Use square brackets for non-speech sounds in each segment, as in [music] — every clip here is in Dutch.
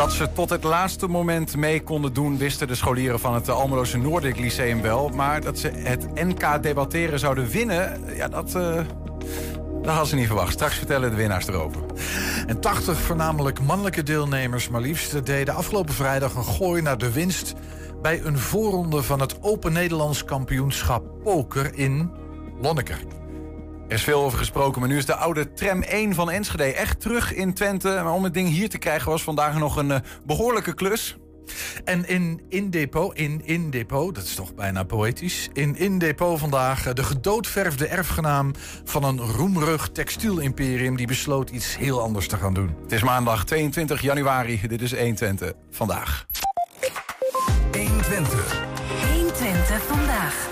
Dat ze tot het laatste moment mee konden doen... wisten de scholieren van het Almeloze Noordic Lyceum wel. Maar dat ze het NK debatteren zouden winnen... ja, dat, uh, dat hadden ze niet verwacht. Straks vertellen de winnaars erover. En 80 voornamelijk mannelijke deelnemers maar liefst... deden afgelopen vrijdag een gooi naar de winst... bij een voorronde van het Open Nederlands kampioenschap poker in Lonnekerk. Er is veel over gesproken, maar nu is de oude tram 1 van Enschede echt terug in Twente. Maar om het ding hier te krijgen was vandaag nog een uh, behoorlijke klus. En in In Depot, in In Depot, dat is toch bijna poëtisch. In In Depot vandaag uh, de gedoodverfde erfgenaam van een roemrug textielimperium... die besloot iets heel anders te gaan doen. Het is maandag 22 januari, dit is 1 Twente vandaag. 1 Twente. 1 Twente vandaag.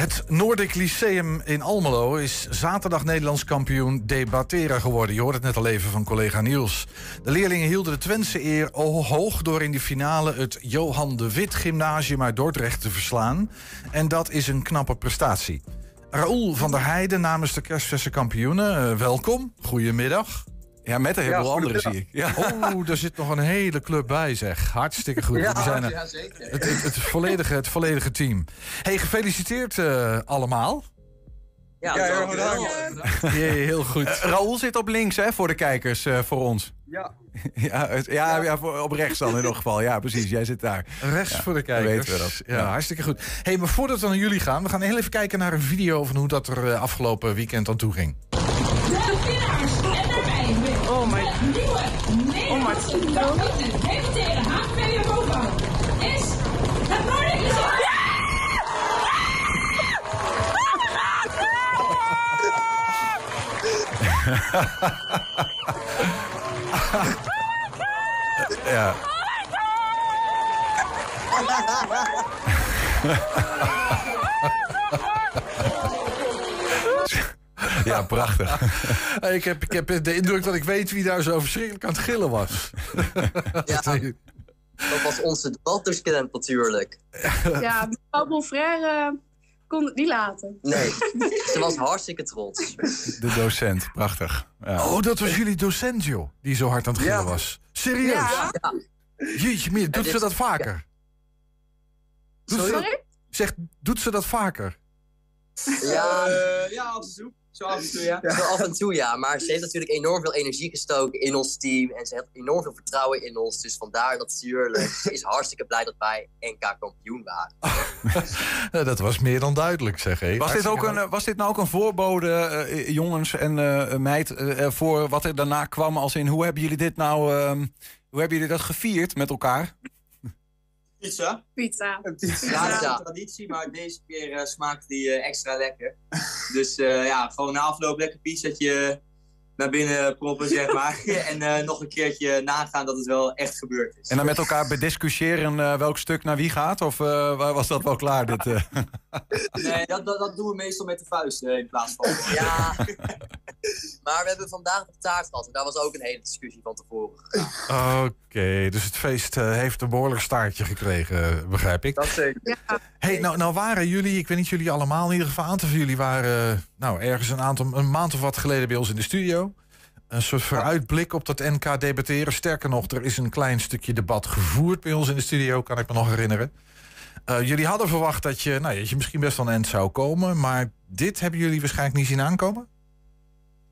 Het Noordic Lyceum in Almelo is zaterdag Nederlands kampioen debatteren geworden. Je hoort het net al even van collega Niels. De leerlingen hielden de Twentse eer hoog door in de finale het Johan de Wit Gymnasium uit Dordrecht te verslaan. En dat is een knappe prestatie. Raoul van der Heijden namens de kerstverse kampioenen, uh, welkom. Goedemiddag. Ja, met een heleboel ja, anderen zie ik. Ja. Oh, er zit nog een hele club bij, zeg. Hartstikke goed. Ja, zijn ja zeker. Het, het, het, volledige, het volledige team. Hey, gefeliciteerd uh, allemaal. Ja, ja heel goed. Uh, Raoul zit op links, hè, voor de kijkers, uh, voor ons. Ja. [laughs] ja, ja, ja, op rechts dan in ieder geval. Ja, precies. Jij zit daar. Rechts voor de kijkers. weten we dat. Ja, hartstikke goed. hey, maar voordat we naar jullie gaan, we gaan heel even kijken naar een video van hoe dat er afgelopen weekend aan toe ging. Oh my. Oh my. Is het Noordic ja. [laughs] Ja, prachtig. [laughs] ik, heb, ik heb de indruk dat ik weet wie daar zo verschrikkelijk aan het gillen was. [laughs] Ja, dat was onze debattersclient natuurlijk. [laughs] Ja, mevrouw Bonfrère kon het niet laten. Nee, ze was hartstikke trots. De docent, prachtig. Ja. Oh, dat was jullie docent, joh. Die zo hard aan het gillen ja. was. Serieus? Ja. Jeetje, meer, doet ze dat vaker? Doet Sorry? Ze, zeg, doet ze dat vaker? Ja, uh, ja af en toe. Zo af en toe, [laughs] ja. Zo af en toe, ja. Maar ze heeft natuurlijk enorm veel energie gestoken in ons team. En ze heeft enorm veel vertrouwen in ons. Dus vandaar natuurlijk. Ze is hartstikke blij dat wij NK kampioen waren. [laughs] dat was meer dan duidelijk, zeg hé. Was, dit ook een, was dit nou ook een voorbode, uh, jongens en uh, meid, uh, voor wat er daarna kwam? Als in, hoe hebben jullie dit nou, ehm, hoe hebben jullie dat gevierd met elkaar? Pizza. Pizza. Pizza. Ja, dat is een traditie, maar deze keer uh, smaakt die uh, extra lekker. [laughs] Dus uh, ja, gewoon na afloop lekker pizzatje naar binnen proppen, zeg maar. [laughs] en nog een keertje nagaan dat het wel echt gebeurd is. En dan met elkaar bediscussiëren welk stuk naar wie gaat? Of was dat wel klaar? Dit, [laughs] nee, dat, dat, dat, doen we meestal met de vuist in plaats van. Ja, maar we hebben vandaag de taart gehad. En daar was ook een hele discussie van tevoren Oké, okay, dus het feest heeft een behoorlijk staartje gekregen, begrijp ik. Dat zeker. Ja. Hey, nou, nou waren jullie, ik weet niet jullie allemaal, in ieder geval een aantal van jullie waren nou, ergens een, aantal, een maand of wat geleden bij ons in de studio. Een soort vooruitblik op dat NK debatteren. Sterker nog, er is een klein stukje debat gevoerd bij ons in de studio, kan ik me nog herinneren. Uh, jullie hadden verwacht dat je, nou, dat je misschien best wel een end zou komen, maar dit hebben jullie waarschijnlijk niet zien aankomen?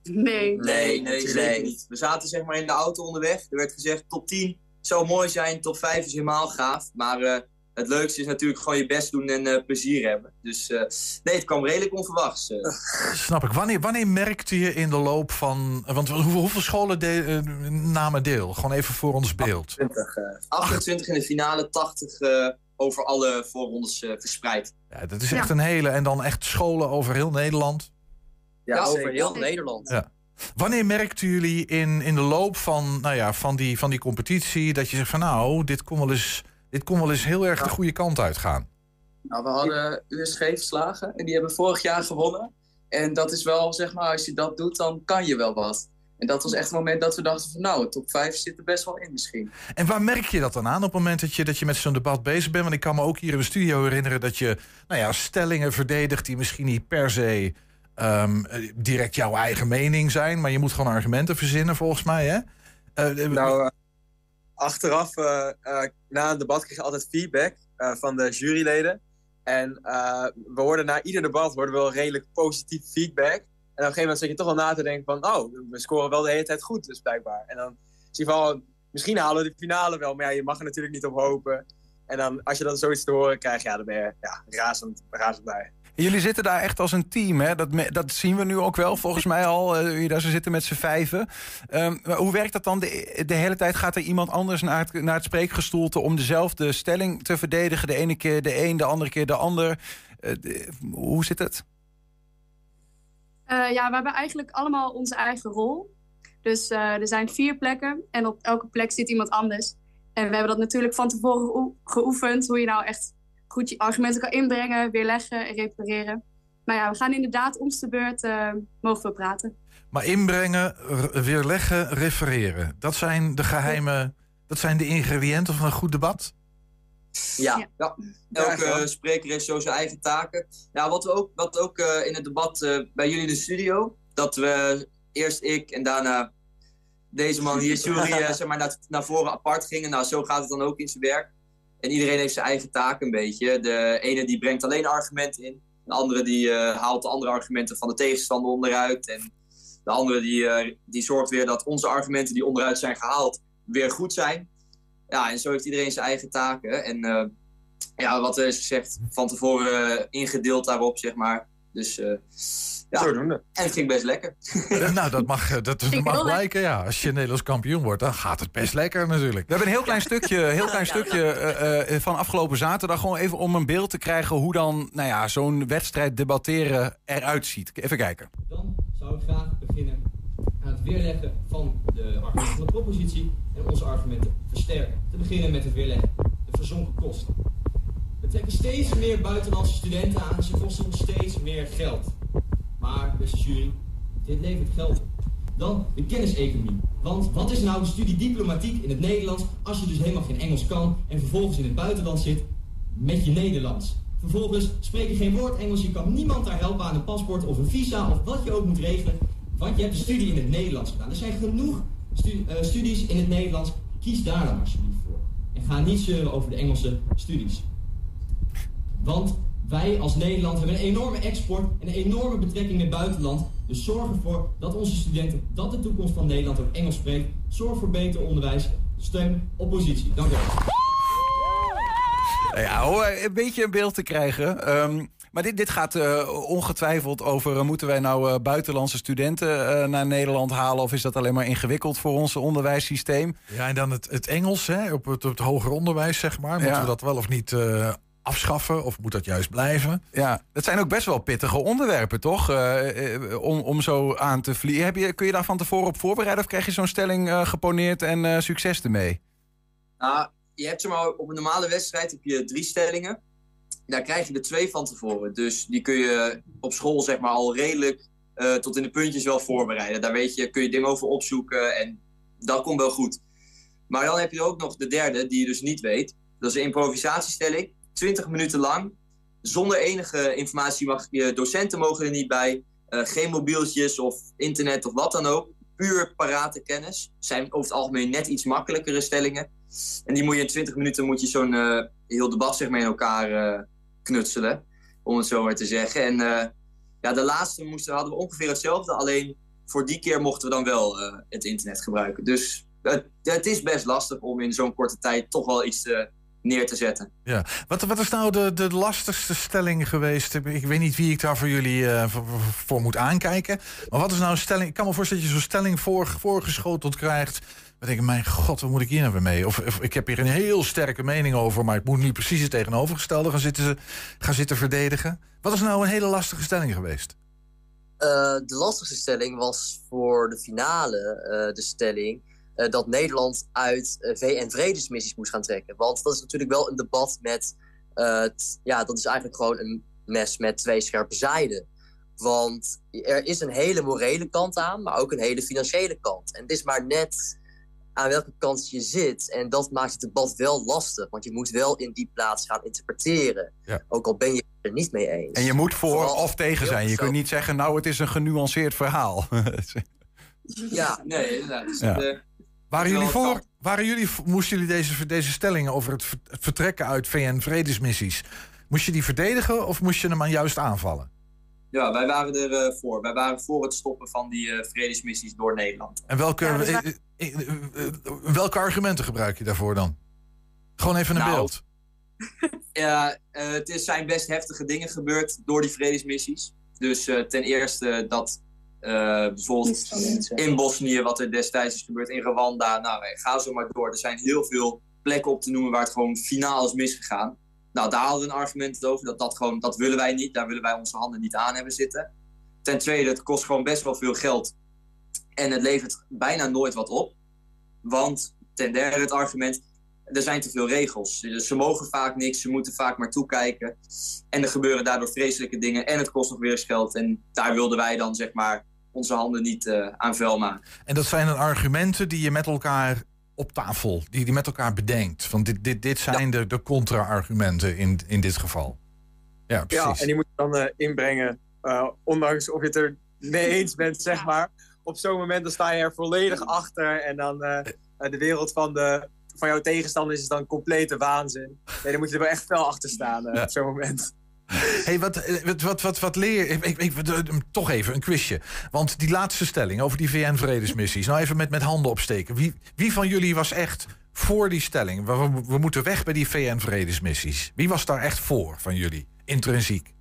Nee. Nee, nee, nee. niet. We zaten zeg maar in de auto onderweg. Er werd gezegd top 10 zou mooi zijn, top 5 is helemaal gaaf. Maar uh, het leukste is natuurlijk gewoon je best doen en uh, plezier hebben. Dus uh, nee, het kwam redelijk onverwachts. [laughs] Snap ik. Wanneer, wanneer merkte je in de loop van... Want hoeveel, hoeveel scholen de, namen deel? Gewoon even voor ons beeld. 28, 28 in de finale, 80 over alle voorrondes verspreid. Ja, dat is echt ja. een hele... En dan echt scholen over heel Nederland. Ja, ja over heel Nederland. Ja. Wanneer merkten jullie in, in de loop van, nou ja, van, die, van die competitie dat je zegt van nou, dit kon wel eens, dit kon wel eens heel erg de goede kant uitgaan? Nou, we hadden USG verslagen en die hebben vorig jaar gewonnen. En dat is wel, zeg maar, als je dat doet, dan kan je wel wat. En dat was echt het moment dat we dachten van nou, top 5 zit er best wel in misschien. En waar merk je dat dan aan op het moment dat je, dat je met zo'n debat bezig bent? Want ik kan me ook hier in de studio herinneren dat je nou ja, stellingen verdedigt die misschien niet per se um, direct jouw eigen mening zijn. Maar je moet gewoon argumenten verzinnen volgens mij. Hè? Eh, eh, Nou, eh, achteraf, na een debat kreeg je altijd feedback van de juryleden. En we hoorden na ieder debat hoorden we wel redelijk positief feedback. En op een gegeven moment zit je toch wel na te denken van... oh, we scoren wel de hele tijd goed, dus blijkbaar. En dan zie je van, misschien halen we de finale wel. Maar ja, je mag er natuurlijk niet op hopen. En dan, als je dan zoiets te horen krijgt, ja, dan ben je ja, razend, razend blij. Jullie zitten daar echt als een team, hè? Dat, dat zien we nu ook wel, volgens mij al. eh, jullie daar zitten met z'n vijven. Ehm, hoe werkt dat dan? De, de hele tijd gaat er iemand anders naar het, naar het spreekgestoelte... om dezelfde stelling te verdedigen. De ene keer de een, de andere keer de ander. Eh, hoe zit het? Eh, ja, we hebben eigenlijk allemaal onze eigen rol. Dus eh, er zijn vier plekken en op elke plek zit iemand anders. En we hebben dat natuurlijk van tevoren geoe- geoefend. Hoe je nou echt goed je argumenten kan inbrengen, weerleggen en repareren. Maar ja, we gaan inderdaad om de beurt eh, mogen we praten. Maar inbrengen, weerleggen, refereren. Dat zijn de geheime... Dat zijn de ingrediënten van een goed debat? Ja, Ja. elke spreker heeft zo zijn eigen taken. Ja, wat we ook, wat ook eh, in het debat eh, bij jullie in de studio, dat we eerst ik en daarna deze man hier, Jury, [laughs] zeg maar, naar, naar voren apart gingen. Nou, zo gaat het dan ook in zijn werk. En iedereen heeft zijn eigen taak een beetje. De ene die brengt alleen argumenten in. De andere die eh, haalt de andere argumenten van de tegenstander onderuit. En de andere die, eh, die zorgt weer dat onze argumenten die onderuit zijn gehaald weer goed zijn. Ja, en zo heeft iedereen zijn eigen taken. En eh, ja, wat er is gezegd, van tevoren ingedeeld daarop, zeg maar. Dus ja, Zodoende. en het ging best lekker. Eh, nou, dat mag, eh, dat, mag blijken, ja. Als je Nederlands kampioen wordt, dan gaat het best lekker natuurlijk. We hebben een heel klein stukje, [laughs] heel klein stukje eh, eh, van afgelopen zaterdag. Gewoon even om een beeld te krijgen hoe dan nou ja, zo'n wedstrijd debatteren eruit ziet. Even kijken. Dan zou ik graag beginnen aan het weerleggen van de argumenten van de propositie en onze argumenten versterken. Te beginnen met het weerleggen. De verzonken kosten. We trekken steeds meer buitenlandse studenten aan, ze kosten ons steeds meer geld. Maar, beste jury, dit levert geld. Dan de kenniseconomie. Want wat is nou de studie diplomatiek in het Nederlands als je dus helemaal geen Engels kan en vervolgens in het buitenland zit met je Nederlands? Vervolgens spreek je geen woord Engels, je kan niemand daar helpen aan een paspoort of een visa of wat je ook moet regelen, want je hebt de studie in het Nederlands gedaan. Er zijn genoeg eh, studies in het Nederlands, kies daar dan alsjeblieft voor. En ga niet zeuren over de Engelse studies. Want wij als Nederland hebben een enorme export en een enorme betrekking met het buitenland. Dus zorg ervoor dat onze studenten, dat de toekomst van Nederland ook Engels spreekt. Zorg voor beter onderwijs. Steun oppositie. Dank u wel. Nou Ja, hoor, een beetje een beeld te krijgen. Ehm, maar dit, dit gaat eh, ongetwijfeld over... eh, moeten wij nou eh, buitenlandse studenten eh, naar Nederland halen... of is dat alleen maar ingewikkeld voor ons onderwijssysteem? Ja, en dan het, het Engels hè, op, het, op het hoger onderwijs, zeg maar. Moeten Ja. we dat wel of niet eh, afschaffen? Of moet dat juist blijven? Ja, dat zijn ook best wel pittige onderwerpen, toch? Eh, eh, om, om zo aan te vliegen. Heb je, kun je daar van tevoren op voorbereiden... of krijg je zo'n stelling eh, geponeerd en eh, succes ermee? Nou, je hebt zeg maar, op een normale wedstrijd heb je drie stellingen. Daar krijg je er twee van tevoren. Dus die kun je op school zeg maar, al redelijk eh, tot in de puntjes wel voorbereiden. Daar weet je, kun je dingen over opzoeken en dat komt wel goed. Maar dan heb je ook nog de derde, die je dus niet weet. Dat is een improvisatiestelling. 20 minuten lang. Zonder enige informatie mag je docenten mogen er niet bij. Eh, geen mobieltjes of internet of wat dan ook. Puur parate kennis. Zijn over het algemeen net iets makkelijkere stellingen. En die moet je in 20 minuten moet je zo'n eh, heel debat zeg maar, in elkaar eh, knutselen. Om het zo maar te zeggen. En ja, de laatste moesten, hadden we ongeveer hetzelfde. Alleen voor die keer mochten we dan wel het internet gebruiken. Dus het, het is best lastig om in zo'n korte tijd toch wel iets eh, neer te zetten. Ja. Wat, wat is nou de, de lastigste stelling geweest? Ik weet niet wie ik daar voor jullie eh, voor, moet aankijken. Maar wat is nou een stelling? Ik kan me voorstellen dat je zo'n stelling voor, voorgeschoteld krijgt. Dan denk ik, mijn god, wat moet ik hier nou weer mee? Of, of ik heb hier een heel sterke mening over... maar ik moet nu precies het tegenovergestelde gaan zitten, gaan zitten verdedigen. Wat is nou een hele lastige stelling geweest? Eh, de lastigste stelling was voor de finale eh, de stelling dat Nederland uit eh, VN-vredesmissies moest gaan trekken. Want dat is natuurlijk wel een debat met, eh, t- ja, dat is eigenlijk gewoon een mes met twee scherpe zijden. Want er is een hele morele kant aan, maar ook een hele financiële kant. En het is maar net aan welke kant je zit. En dat maakt het debat wel lastig, want je moet wel in die plaats gaan interpreteren. Ja. Ook al ben je het er niet mee eens. En je moet voor Vooral of tegen zijn. Je kunt niet zeggen, nou, het is een genuanceerd verhaal. [laughs] Ja, Nee, inderdaad. Dus Ja. het, eh, Waren jullie voor, waren jullie, moesten jullie deze, deze stellingen over het ver- het vertrekken uit VN-vredesmissies, moest je die verdedigen of moest je hem aan juist aanvallen? Ja, wij waren er eh, voor. Wij waren voor het stoppen van die eh, vredesmissies door Nederland. En welke, Ja, dus eh, wij- welke argumenten gebruik je daarvoor dan? Gewoon even een Nou, beeld. [laughs] Ja, eh, het is, zijn best heftige dingen gebeurd door die vredesmissies. Dus eh, ten eerste dat eh, bijvoorbeeld in Bosnië, wat er destijds is gebeurd, in Rwanda. Nou, ga zo maar door. Er zijn heel veel plekken op te noemen waar het gewoon finaal is misgegaan. Nou, daar hadden we een argument over. Dat, dat, gewoon, dat willen wij niet. Daar willen wij onze handen niet aan hebben zitten. Ten tweede, het kost gewoon best wel veel geld. En het levert bijna nooit wat op. Want ten derde het argument, er zijn te veel regels. Dus ze mogen vaak niks, ze moeten vaak maar toekijken. En er gebeuren daardoor vreselijke dingen en het kost nog weer eens geld. En daar wilden wij dan zeg maar onze handen niet eh, aan vuil maken. En dat zijn dan argumenten die je met elkaar op tafel, die je met elkaar bedenkt. Van dit, dit, dit zijn de, de contra-argumenten in, in dit geval. Ja, Ja, precies. en die moet je dan eh, inbrengen, eh, ondanks of je het er mee eens bent, zeg maar. Op zo'n moment dan sta je er volledig achter en dan de wereld van, de, van jouw tegenstanders is dan complete waanzin. Nee, dan moet je er wel echt fel achter staan eh, Ja. op zo'n moment. Hey, wat, eh, wat, wat, wat, leer je? Ik, ik, ik- eh, toch even een quizje. Want die laatste stelling over die VN-vredesmissies. Nou, even met, met handen opsteken. Wie, wie van jullie was echt voor die stelling? We, we, we moeten weg bij die VN-vredesmissies. Wie was daar echt voor van jullie? Intrinsiek.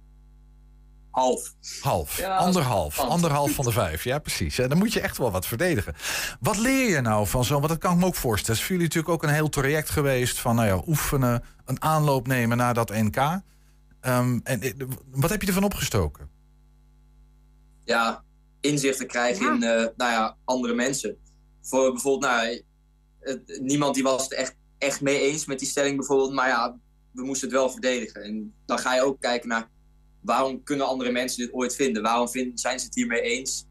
Half. Half. Ja, anderhalf. half. Anderhalf van de vijf. Ja, precies. En dan moet je echt wel wat verdedigen. Wat leer je nou van zo'n... Want dat kan ik me ook voorstellen. Het is voor jullie natuurlijk ook een heel traject geweest... van nou ja, oefenen, een aanloop nemen naar dat NK. Ehm, en eh, wat heb je ervan opgestoken? ja, inzichten krijgen Ja. in eh, nou ja, andere mensen. Voor bijvoorbeeld, nou, het- niemand die was het echt, echt mee eens met die stelling bijvoorbeeld, maar ja, we moesten het wel verdedigen. En dan ga je ook kijken naar waarom kunnen andere mensen dit ooit vinden? Waarom vinden, zijn ze het hiermee eens?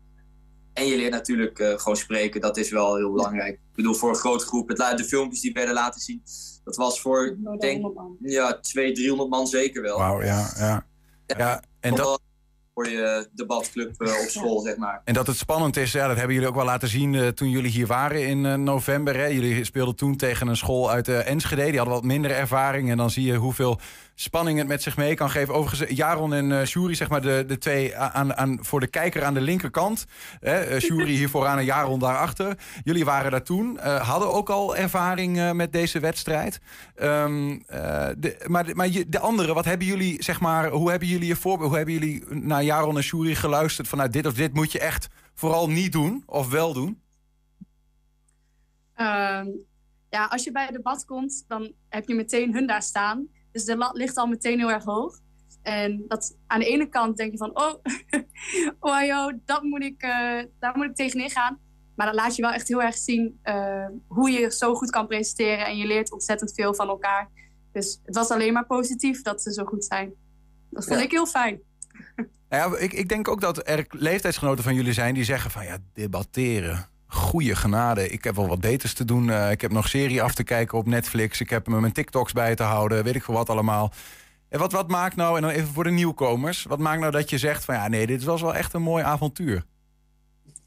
En je leert natuurlijk eh, gewoon spreken, dat is wel heel belangrijk. Ik bedoel, voor een grote groep, het, de filmpjes die werden laten zien, dat was voor, ik denk, ja, 200, 300 man zeker wel. Wauw, ja, ja. Ja, en dat, Wel Voor je debatclub eh, op school, zeg maar. En dat het spannend is, ja, dat hebben jullie ook wel laten zien eh, toen jullie hier waren in eh, november. Hè. Jullie speelden toen tegen een school uit Enschede. Die hadden wat minder ervaring. En dan zie je hoeveel spanning het met zich mee kan geven. Overigens, Jaron en eh Shuri, zeg maar de, de twee aan, aan, voor de kijker aan de linkerkant. Hè. Eh, Shuri hier vooraan en Jaron daarachter. Jullie waren daar toen. eh, hadden ook al ervaring eh, met deze wedstrijd. Eh, de, maar maar de anderen, wat hebben jullie, zeg maar, hoe hebben jullie je voor, hoe hebben jullie naar Jaron en Shuri geluisterd vanuit dit of dit moet je echt vooral niet doen of wel doen? Ehm, ja, als je bij het debat komt, dan heb je meteen hun daar staan. Dus de lat ligt al meteen heel erg hoog. En dat, aan de ene kant denk je van, oh, [laughs] oh dat moet ik, eh, daar moet ik tegenin gaan. Maar dan laat je wel echt heel erg zien eh, hoe je zo goed kan presenteren. En je leert ontzettend veel van elkaar. Dus het was alleen maar positief dat ze zo goed zijn. Dat vond Ja. ik heel fijn. Ja, ik, ik denk ook dat er leeftijdsgenoten van jullie zijn die zeggen van ja, debatteren. Goeie genade. Ik heb wel wat beters te doen. Eh, ik heb nog serie af te kijken op Netflix. Ik heb me mijn TikToks bij te houden. Weet ik veel wat allemaal. En wat, wat maakt nou, en dan even voor de nieuwkomers. Wat maakt nou dat je zegt van ja, nee, dit was wel echt een mooi avontuur.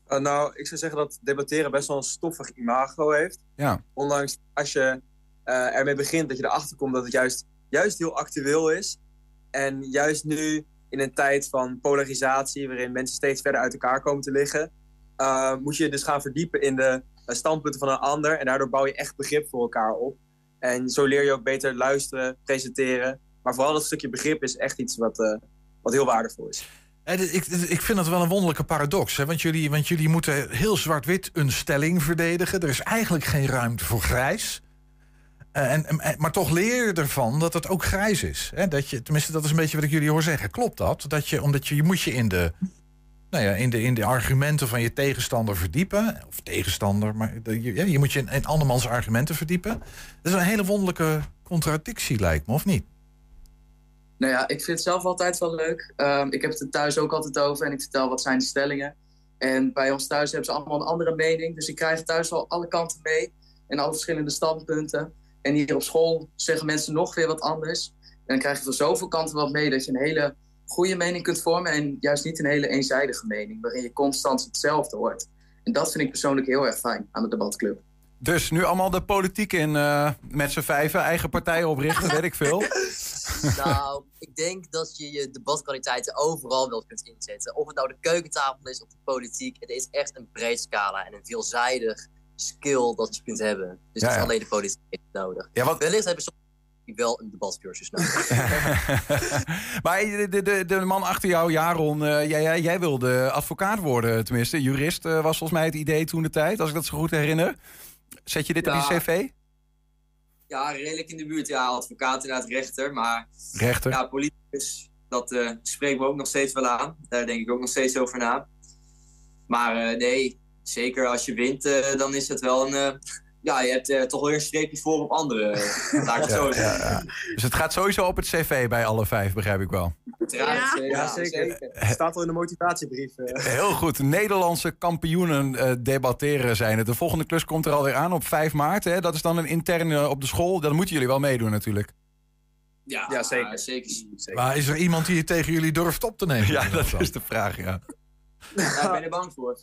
Eh, nou, ik zou zeggen dat debatteren best wel een stoffig imago heeft. Ja. Ondanks als je eh, ermee begint dat je erachter komt dat het juist, juist heel actueel is. En juist nu in een tijd van polarisatie, waarin mensen steeds verder uit elkaar komen te liggen, eh, moet je dus gaan verdiepen in de eh, standpunten van een ander. En daardoor bouw je echt begrip voor elkaar op. En zo leer je ook beter luisteren, presenteren. Maar vooral dat stukje begrip is echt iets wat, eh, wat heel waardevol is. Ik, ik vind dat wel een wonderlijke paradox. Hè? Want, jullie, want jullie moeten heel zwart-wit een stelling verdedigen. Er is eigenlijk geen ruimte voor grijs. En, en- maar toch leer je ervan dat het ook grijs is. Hè? Dat je, tenminste, dat is een beetje wat ik jullie hoor zeggen. Klopt dat? dat je, omdat je, je moet je in de, nou ja, in, de, in de argumenten van je tegenstander verdiepen. Of tegenstander, maar je moet je in, in andermans argumenten verdiepen. Dat is een hele wonderlijke contradictie, lijkt me, of niet? Nou ja, ik vind het zelf altijd wel leuk. Ehm, ik heb het er thuis ook altijd over en ik vertel wat zijn de stellingen. En bij ons thuis hebben ze allemaal een andere mening. Dus ik krijg thuis al alle kanten mee en alle verschillende standpunten. En hier op school zeggen mensen nog weer wat anders. En dan krijg je van zoveel kanten wat mee dat je een hele goede mening kunt vormen. En juist niet een hele eenzijdige mening, waarin je constant hetzelfde hoort. En dat vind ik persoonlijk heel erg fijn aan de debatclub. Dus nu allemaal de politiek in uh, met z'n vijven, eigen partijen oprichten, weet ik veel. [laughs] [laughs] Nou, ik denk dat je je debatkwaliteiten overal wel kunt inzetten. Of het nou de keukentafel is of de politiek. Het is echt een breed scala en een veelzijdig skill dat je kunt hebben. Dus ja, ja. is alleen de politiek niet nodig. Ja, wat... Wellicht hebben wel een debatcursus [laughs] [laughs] maar de, de, de, man achter jou, Jaron, uh, jij, jij, wilde advocaat worden, tenminste. Jurist uh, was volgens mij het idee toen de tijd, als ik dat zo goed herinner. Zet je dit op je cv? Ja, redelijk in de buurt. Ja, advocaat inderdaad, rechter. Maar rechter. ja, politicus, dat uh, spreken we ook nog steeds wel aan. Daar denk ik ook nog steeds over na. Maar nee, zeker als je wint, dan is het wel een ja, je hebt uh, toch weer een streepje voor op anderen. [laughs] het zo ja, ja, Dus het gaat sowieso op het cv bij alle vijf, begrijp ik wel. Ja, ja zeker. Het staat al in de motivatiebrief. Uh. [laughs] Heel goed. Nederlandse kampioenen uh, debatteren zijn het. De volgende klus komt er alweer aan op 5 maart. Hè? Dat is dan een interne op de school. Dan moeten jullie wel meedoen natuurlijk. Ja, ja zeker. zeker. zeker. Maar is er iemand die je tegen jullie durft op te nemen? Ja, dat is de vraag, ja. Daar ben ik er bang voor.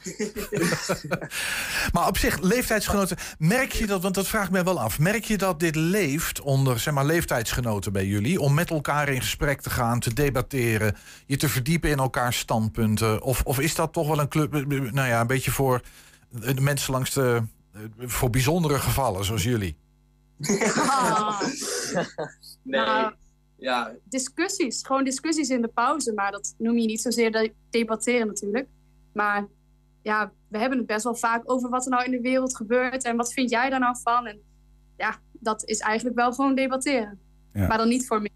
[laughs] maar op zich, leeftijdsgenoten, merk je dat, want dat vraagt mij wel af. Merk je dat dit leeft onder zeg maar, leeftijdsgenoten bij jullie? Om met elkaar in gesprek te gaan, te debatteren, je te verdiepen in elkaars standpunten? Of, of is dat toch wel een club, nou ja, een beetje voor de mensen langs de. voor bijzondere gevallen, zoals jullie? [laughs] Nee. Ja. Discussies, gewoon discussies in de pauze. Maar dat noem je niet zozeer debatteren natuurlijk. Maar ja, we hebben het best wel vaak over wat er nou in de wereld gebeurt. En wat vind jij daar nou van? En ja, dat is eigenlijk wel gewoon debatteren. Maar dan niet voor mij.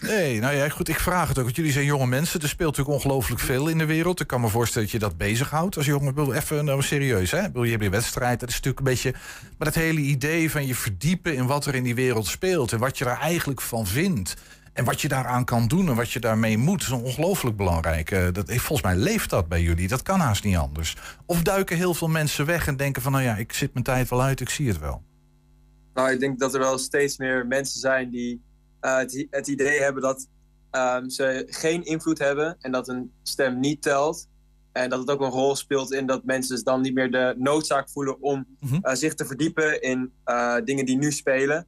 Nee, nou ja, goed, ik vraag het ook. Want jullie zijn jonge mensen. Er speelt natuurlijk ongelooflijk veel in de wereld. Ik kan me voorstellen dat je dat bezighoudt als jongen. Even nou, serieus, hè? Je hebt je wedstrijd. Dat is natuurlijk een beetje. Maar het hele idee van je verdiepen in wat er in die wereld speelt. En wat je daar eigenlijk van vindt. En wat je daaraan kan doen en wat je daarmee moet, is ongelooflijk belangrijk. Uh, dat, volgens mij leeft dat bij jullie. Dat kan haast niet anders. Of duiken heel veel mensen weg en denken van... nou ja, ik zit mijn tijd wel uit, ik zie het wel. Nou, ik denk dat er wel steeds meer mensen zijn die het, het, idee hebben dat um, ze geen invloed hebben... en dat een stem niet telt. En dat het ook een rol speelt in dat mensen dus dan niet meer de noodzaak voelen... om mm zich te verdiepen in dingen die nu spelen...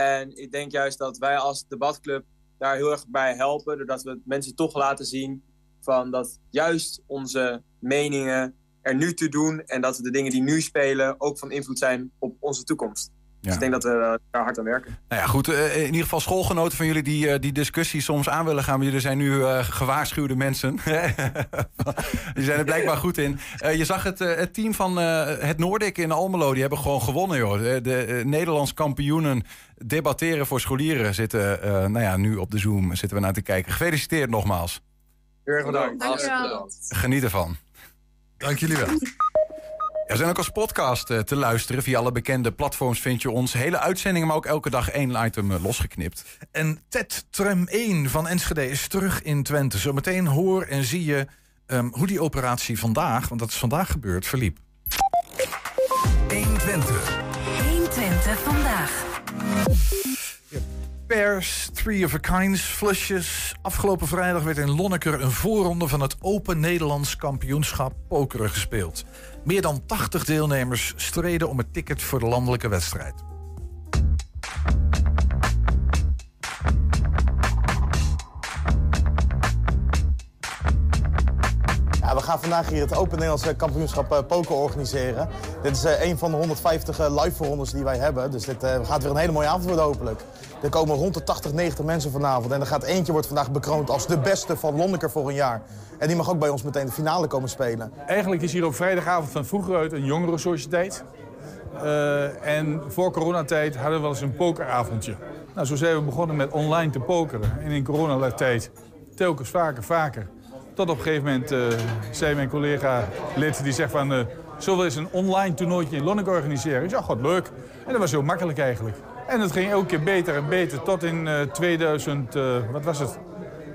En ik denk juist dat wij als debatclub daar heel erg bij helpen. Doordat we mensen toch laten zien van dat juist onze meningen er nu toe doen. En dat de dingen die nu spelen ook van invloed zijn op onze toekomst. Dus ik denk dat we eh, daar hard aan werken. Nou ja, goed. Eh, in ieder geval schoolgenoten van jullie die die discussie soms aan willen gaan. Maar jullie zijn nu gewaarschuwde mensen. [laughs] die zijn er blijkbaar goed in. je zag het, het team van het Noordik in Almelo. Die hebben gewoon gewonnen, joh. De, de Nederlands kampioenen debatteren voor scholieren zitten nou ja, nu op de Zoom. Zitten we naar te kijken. Gefeliciteerd nogmaals. Heel erg bedankt. Geniet ervan. Dank jullie wel. We zijn ook als podcast eh, te luisteren. Via alle bekende platforms vind je ons. Hele uitzendingen, maar ook elke dag één item eh, losgeknipt. En TED Tram 1 van Enschede is terug in Twente. Zometeen hoor en zie je um, hoe die operatie vandaag, want dat is vandaag gebeurd, verliep. 120. 120 vandaag pairs, three of a kinds, flusjes. Afgelopen vrijdag werd in Lonneker een voorronde van het Open Nederlands kampioenschap pokeren gespeeld. Meer dan 80 deelnemers streden om het ticket voor de landelijke wedstrijd. Ja, we gaan vandaag hier het Open Nederlandse kampioenschap uh, poker organiseren. Dit is uh, een van de 150 uh, live voorrondes die wij hebben. Dus dit gaat weer een hele mooie avond worden hopelijk. Er komen rond de 80, 90 mensen vanavond. En er gaat eentje wordt vandaag bekroond als de beste van Lonneker voor een jaar. En die mag ook bij ons meteen de finale komen spelen. Eigenlijk is hier op vrijdagavond van vroeger uit een jongerensociëteit. Uh, en voor coronatijd hadden we wel eens een pokeravondje. Nou, zo zijn we begonnen met online te pokeren. En in coronatijd telkens vaker, vaker. Tot op een gegeven moment uh, zei mijn collega lid, die zegt van... Uh, zullen we eens een online toernooitje in Lonneker organiseren? Ik zei, ja, god, leuk. En dat was heel makkelijk eigenlijk. En het ging elke keer beter en beter. Tot in uh, 2000, wat was het?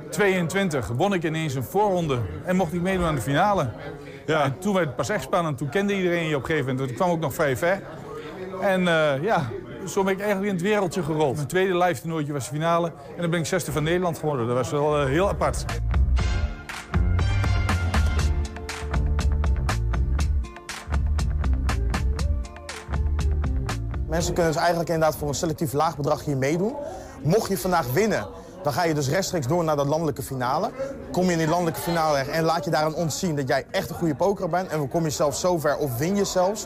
22 won ik ineens een voorronde en mocht ik meedoen aan de finale. Ja. En toen werd het pas echt spannend. Toen kende iedereen je op een gegeven moment. Ik kwam ook nog vrij ver. En ja, zo ben ik eigenlijk in het wereldje gerold. Mijn tweede live toernooitje was de finale. En dan ben ik zesde van Nederland geworden. Dat was wel heel apart. Mensen kunnen dus eigenlijk inderdaad voor een selectief laag bedrag hier meedoen. Mocht je vandaag winnen, dan ga je dus rechtstreeks door naar de landelijke finale. Kom je in die landelijke finale en laat je daar een ons zien dat jij echt een goede poker bent... en dan kom je zelfs zover of win je zelfs...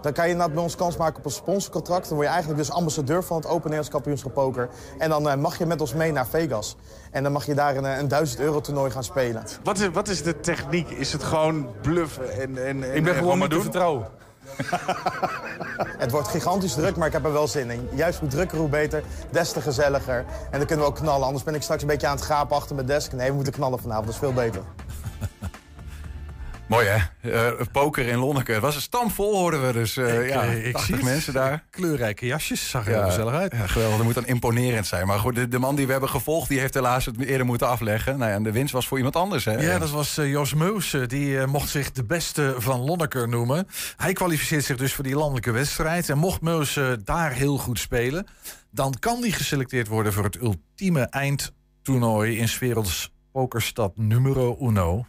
dan kan je inderdaad bij ons kans maken op een sponsorcontract. Dan word je eigenlijk dus ambassadeur van het Open Nederlands Kampioenschap Poker. En dan eh, mag je met ons mee naar Vegas. En dan mag je daar een, eh, een 1000 euro toernooi gaan spelen. Wat is, wat is de techniek? Is het gewoon bluffen en... en, en Ik ben en gewoon maar niet te doen? vertrouwen. [laughs] Het wordt gigantisch druk, maar ik heb er wel zin in. Juist hoe drukker, hoe beter. Des te gezelliger. En dan kunnen we ook knallen. Anders ben ik straks een beetje aan het gapen achter mijn desk. Nee, we moeten knallen vanavond. Dat is veel beter. Mooi hè? Eh, poker in Lonneke. Het was een stamvol, hoorden we dus. eh, Ik, ja, eh, ik 80 zie het. mensen daar. Kleurrijke jasjes, zag er heel gezellig uit. Ja, geweldig. Dat moet dan imponerend zijn. Maar goed, de, de man die we hebben gevolgd, die heeft helaas het eerder moeten afleggen. Nou ja, en de winst was voor iemand anders. Hè? Ja, dat was Jos Meus. Die mocht zich de beste van Lonneker noemen. Hij kwalificeert zich dus voor die landelijke wedstrijd. En mocht Meus eh, daar heel goed spelen... dan kan hij geselecteerd worden voor het ultieme eindtoernooi... in 's werelds pokerstad numero uno.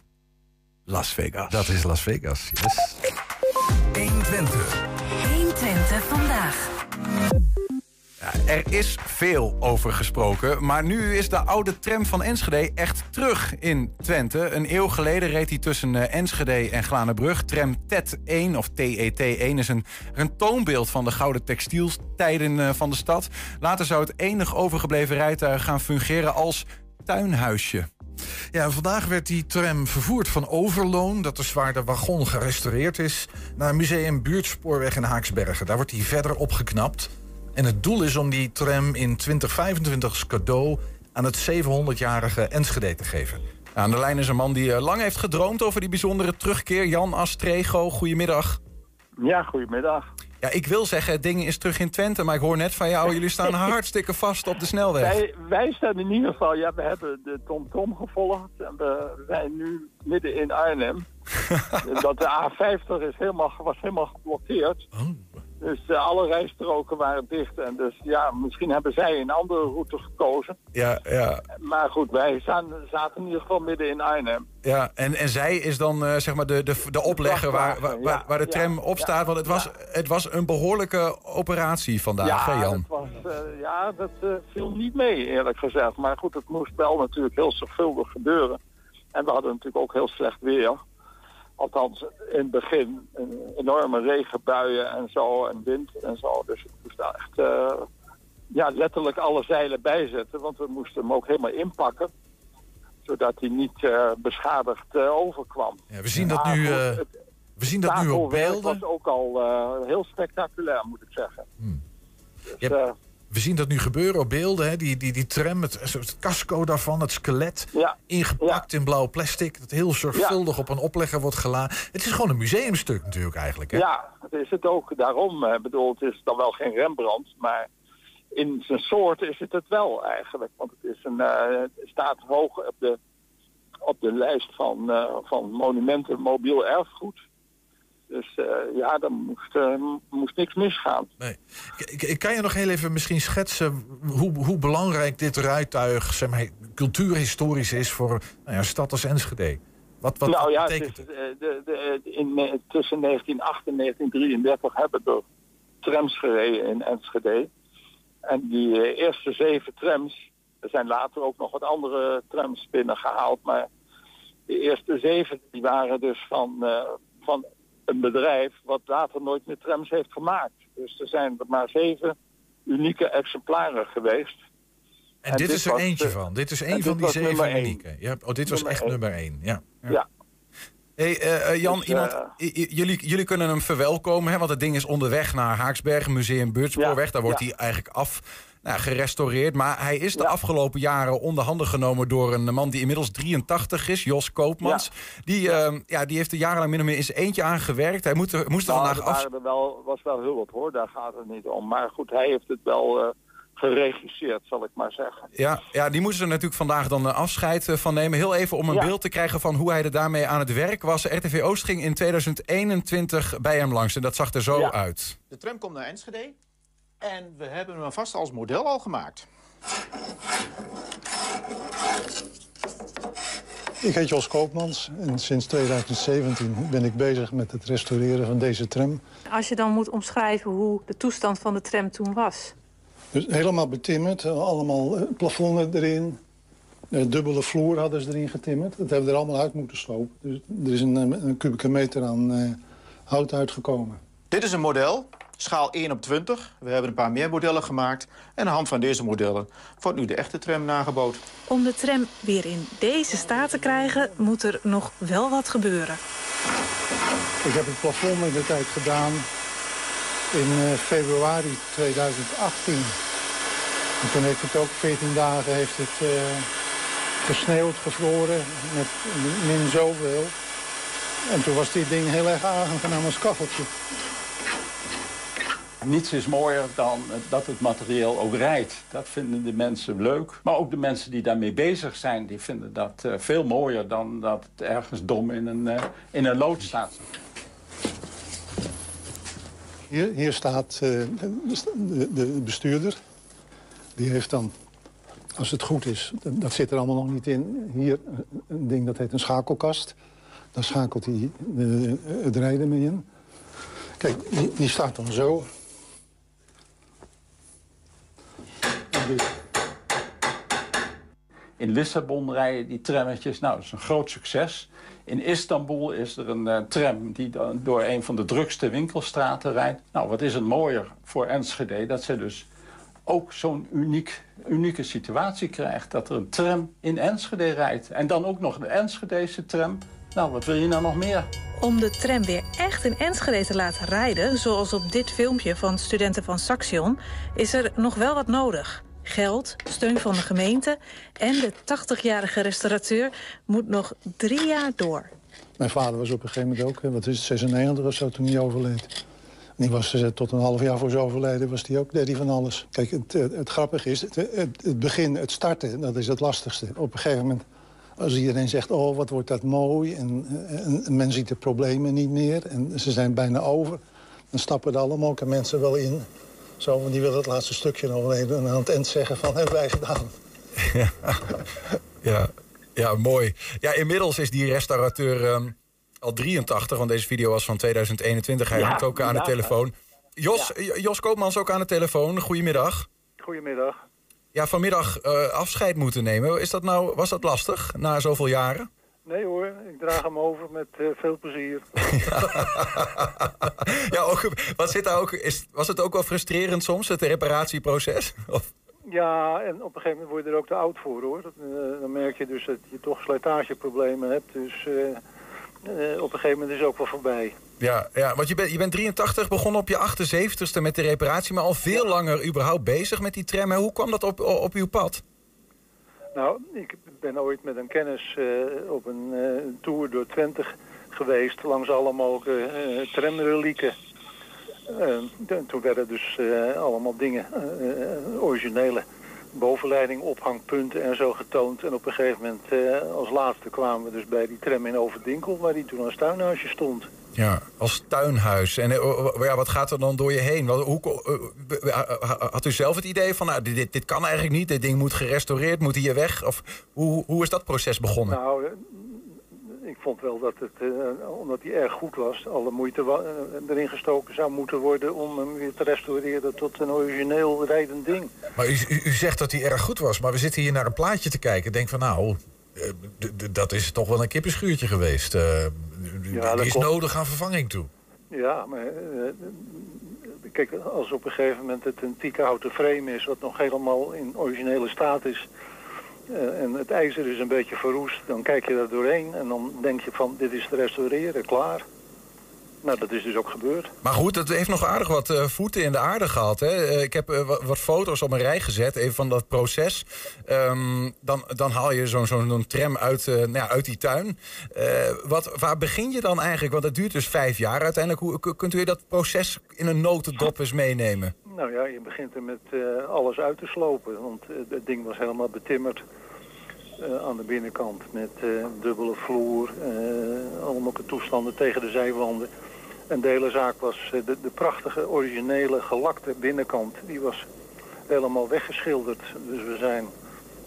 Las Vegas. Dat is Las Vegas, yes. 120. 120 vandaag. Ja, er is veel over gesproken, maar nu is de oude tram van Enschede echt terug in Twente. Een eeuw geleden reed hij tussen eh, Enschede en Glanenbrug. Tram TET1 of TET1 is een, een toonbeeld van de gouden textieltijden eh, van de stad. Later zou het enig overgebleven rijtuig gaan fungeren als tuinhuisje. Ja, vandaag werd die tram vervoerd van Overloon, dat is waar de wagon gerestaureerd is, naar Museum Buurtspoorweg in Haaksbergen. Daar wordt hij verder opgeknapt. En het doel is om die tram in 2025 als cadeau aan het 700-jarige Enschede te geven. Aan de lijn is een man die eh, lang heeft gedroomd over die bijzondere terugkeer. Jan Astrego, goedemiddag. Ja, goedemiddag. Ja, ik wil zeggen, het ding is terug in Twente, maar ik hoor net van jou, jullie staan [laughs] hartstikke vast op de snelweg. Wij, wij staan in ieder geval, ja, we hebben de TomTom gevolgd en we zijn nu midden in Arnhem. [laughs] dat de A50 is helemaal, was helemaal geblokkeerd. Dus eh, alle rijstroken waren dicht en dus ja, misschien hebben zij een andere route gekozen. Ja, ja, Maar goed, wij staan, zaten in ieder geval midden in Arnhem. ja. En, en zij is dan eh, zeg maar de, de, de oplegger waar, waar, waar, ja, waar de ja, tram op ja, staat. Want het was, het was een behoorlijke operatie vandaag, hè Jan? dat was, eh, ja, dat viel niet mee eerlijk gezegd. Maar goed, het moest wel natuurlijk heel zorgvuldig gebeuren. En we hadden natuurlijk ook heel slecht weer. Althans, in het begin een enorme regenbuien en zo en wind en zo. Dus het moest daar echt eh, ja, letterlijk alle zeilen bijzetten. Want we moesten hem ook helemaal inpakken. Zodat hij niet eh, beschadigd eh, overkwam. Ja, we zien dat nu, het we zien dat nu op beelden. was ook al heel spectaculair, moet ik zeggen. Dus, Je hebt- eh, We zien dat nu gebeuren op beelden. Hè? Die, die, die tram, het, het casco daarvan, het skelet. Ja. Ingepakt in blauw plastic. Dat heel zorgvuldig op een oplegger wordt geladen. Het is gewoon een museumstuk natuurlijk eigenlijk. Hè? Ja, dat is het ook. Daarom, eh, bedoel, het is dan wel geen Rembrandt, maar in zijn soort is het het wel eigenlijk. Want het is een, eh, het staat hoog op de, op de lijst van, eh, van monumenten mobiel erfgoed. Dus eh, ja, dan moest, eh, moest niks misgaan. K- k- Kan je nog heel even misschien schetsen hoe, hoe belangrijk dit rijtuig zeg maar, cultuurhistorisch is voor nou ja, stad als Enschede? Wat, wat, nou ja, betekent is, eh, de, de, in, tussen 1908 en 1933 hebben er trams gereden in Enschede. En die eerste zeven trams, er zijn later ook nog wat andere trams binnengehaald, maar de eerste zeven die waren dus van, van een bedrijf wat later nooit meer trams heeft gemaakt. Dus er zijn maar zeven unieke exemplaren geweest. En, dit is er was eentje van. Dit is één van die zeven unieke. Ja, oh, dit was Nummer echt één. nummer één. Ja. Ja. Hey, eh, eh, Jan, Dus, iemand, eh, jullie, jullie kunnen hem verwelkomen, hè, want het ding is onderweg naar Haaksbergen, Museum Beurtspoorweg. Daar wordt ja. hij eigenlijk af nou, gerestaureerd. Maar hij is de afgelopen jaren onder handen genomen door een man die inmiddels 83 is, Jos Koopmans. Die, eh, ja, die heeft er jarenlang min of meer in zijn eentje aan gewerkt. Hij moet er, moest er Nou, vandaag af... er wel, was wel hulp hoor, daar gaat het niet om. Maar goed, hij heeft het wel eh, geregisseerd, zal ik maar zeggen. Ja, ja, die moesten er natuurlijk vandaag dan eh, afscheid eh, van nemen. Heel even om een Ja. beeld te krijgen van hoe hij er daarmee aan het werk was. RTV Oost ging in 2021 bij hem langs en dat zag er zo Ja. uit. De tram komt naar Enschede en we hebben hem vast als model al gemaakt. Ik heet Jos Koopmans en sinds 2017 ben ik bezig met het restaureren van deze tram. Als je dan moet omschrijven hoe de toestand van de tram toen was. Dus helemaal betimmerd, allemaal eh, plafonnen erin. Een dubbele vloer hadden ze erin getimmerd. Dat hebben we er allemaal uit moeten slopen. Dus er is een, een kubieke meter aan uh, hout uitgekomen. Dit is een model, schaal 1 op 20. We hebben een paar meer modellen gemaakt. En aan de hand van deze modellen wordt nu de echte tram nagebouwd. Om de tram weer in deze staat te krijgen, moet er nog wel wat gebeuren. Ik heb het plafond in de tijd gedaan in uh, februari 2018. En toen heeft het ook 14 dagen heeft het, uh, gesneeuwd, gevroren, met min zoveel. En toen was dit ding heel erg aangenaam als kacheltje. Niets is mooier dan dat het materieel ook rijdt. Dat vinden de mensen leuk. Maar ook de mensen die daarmee bezig zijn... die vinden dat uh, veel mooier dan dat het ergens dom in een, uh, in een lood staat. Hier, hier staat de, de, bestuurder. Die heeft dan, als het goed is... dat zit er allemaal nog niet in... hier een ding dat heet een schakelkast. Daar schakelt hij het rijden mee in. Kijk, die, die staat dan zo... In Lissabon rijden die trammetjes, nou, dat is een groot succes. In Istanbul is er een uh, tram die dan door een van de drukste winkelstraten rijdt. Nou, wat is het mooier voor Enschede dat ze dus ook zo'n uniek, unieke situatie krijgt. Dat er een tram in Enschede rijdt. En dan ook nog de Enschedese tram. Nou, wat wil je nou nog meer? Om de tram weer echt in Enschede te laten rijden... zoals op dit filmpje van studenten van Saxion... is er nog wel wat nodig. Geld, steun van de gemeente en de 80-jarige restaurateur moet nog drie jaar door. Mijn vader was op een gegeven moment ook, wat is het, 96 of zo, toen hij overleed. En die was uh, tot een half jaar voor zijn overlijden, was hij ook daddy van alles. Kijk, het, het, het grappige is, het, begin, het starten, dat is het lastigste. Op een gegeven moment, als iedereen zegt, oh, wat wordt dat mooi... en, en, en men ziet de problemen niet meer en ze zijn bijna over... dan stappen er allemaal mensen wel in... Zo, want die wil het laatste stukje nog even aan het eind zeggen van hebben wij gedaan. Ja, ja, ja mooi. Ja, inmiddels is die restaurateur um, al 83, want deze video was van 2021. Hij hangt ja, ook aan de telefoon. Jos, ja. Jos Koopmans ook aan de telefoon. Goedemiddag. Goedemiddag. Ja, vanmiddag uh, afscheid moeten nemen. Is dat nou, was dat lastig na zoveel jaren? Nee hoor, ik draag hem over met uh, veel plezier. [laughs] ja, ook, wat zit daar ook, is, was het ook wel frustrerend soms, het reparatieproces? Of? Ja, en op een gegeven moment word je er ook te oud voor hoor. Dat, uh, dan merk je dus dat je toch slijtageproblemen hebt. Dus uh, op een gegeven moment is het ook wel voorbij. Ja, ja want je, bent je bent 83, begonnen op je 78ste met de reparatie... maar al veel ja. langer überhaupt bezig met die tram. Hoe kwam dat op, op uw pad? Nou, ik ben ooit met een kennis uh, op een uh, tour door Twente geweest... langs allemaal uh, tramrelieken. toen werden dus allemaal dingen, originele bovenleiding, ophangpunten en zo getoond. En op een gegeven moment, als laatste, kwamen we dus bij die tram in Overdinkel... waar die toen als tuinhuisje stond. Ja, als tuinhuis. En ja, wat gaat er dan door je heen? Wat, hoe, had u zelf het idee van, nou, dit, dit kan eigenlijk niet, dit ding moet gerestaureerd, moet hier weg? Of hoe, hoe is dat proces begonnen? Nou, ik vond wel dat het, omdat hij erg goed was, alle moeite erin gestoken zou moeten worden om hem weer te restaureren tot een origineel rijdend ding. Maar u, u, u zegt dat hij erg goed was, maar we zitten hier naar een plaatje te kijken. Denk van, nou, dat is toch wel een kippenschuurtje geweest. Ja, die is komt... nodig aan vervanging toe. Ja, maar kijk, als op een gegeven moment het een tiekenhouten frame is... wat nog helemaal in originele staat is... Uh, en het ijzer is een beetje verroest, dan kijk je daar doorheen... en dan denk je van, dit is te restaureren, klaar. Nou, dat is dus ook gebeurd. Maar goed, het heeft nog aardig wat uh, voeten in de aarde gehad. Hè? Uh, ik heb uh, wat, foto's op een rij gezet, even van dat proces. Um, dan, dan haal je zo'n zo tram uit, nou ja, uit die tuin. wat, waar begin je dan eigenlijk? Want het duurt dus vijf jaar uiteindelijk. Hoe, kunt u dat proces in een notendop eens meenemen? Nou ja, je begint er met alles uit te slopen. Want het ding was helemaal betimmerd. Uh, aan de binnenkant met uh, dubbele vloer, uh, allemaal toestanden tegen de zijwanden. En de hele zaak was de, de, prachtige, originele, gelakte binnenkant. Die was helemaal weggeschilderd. Dus we zijn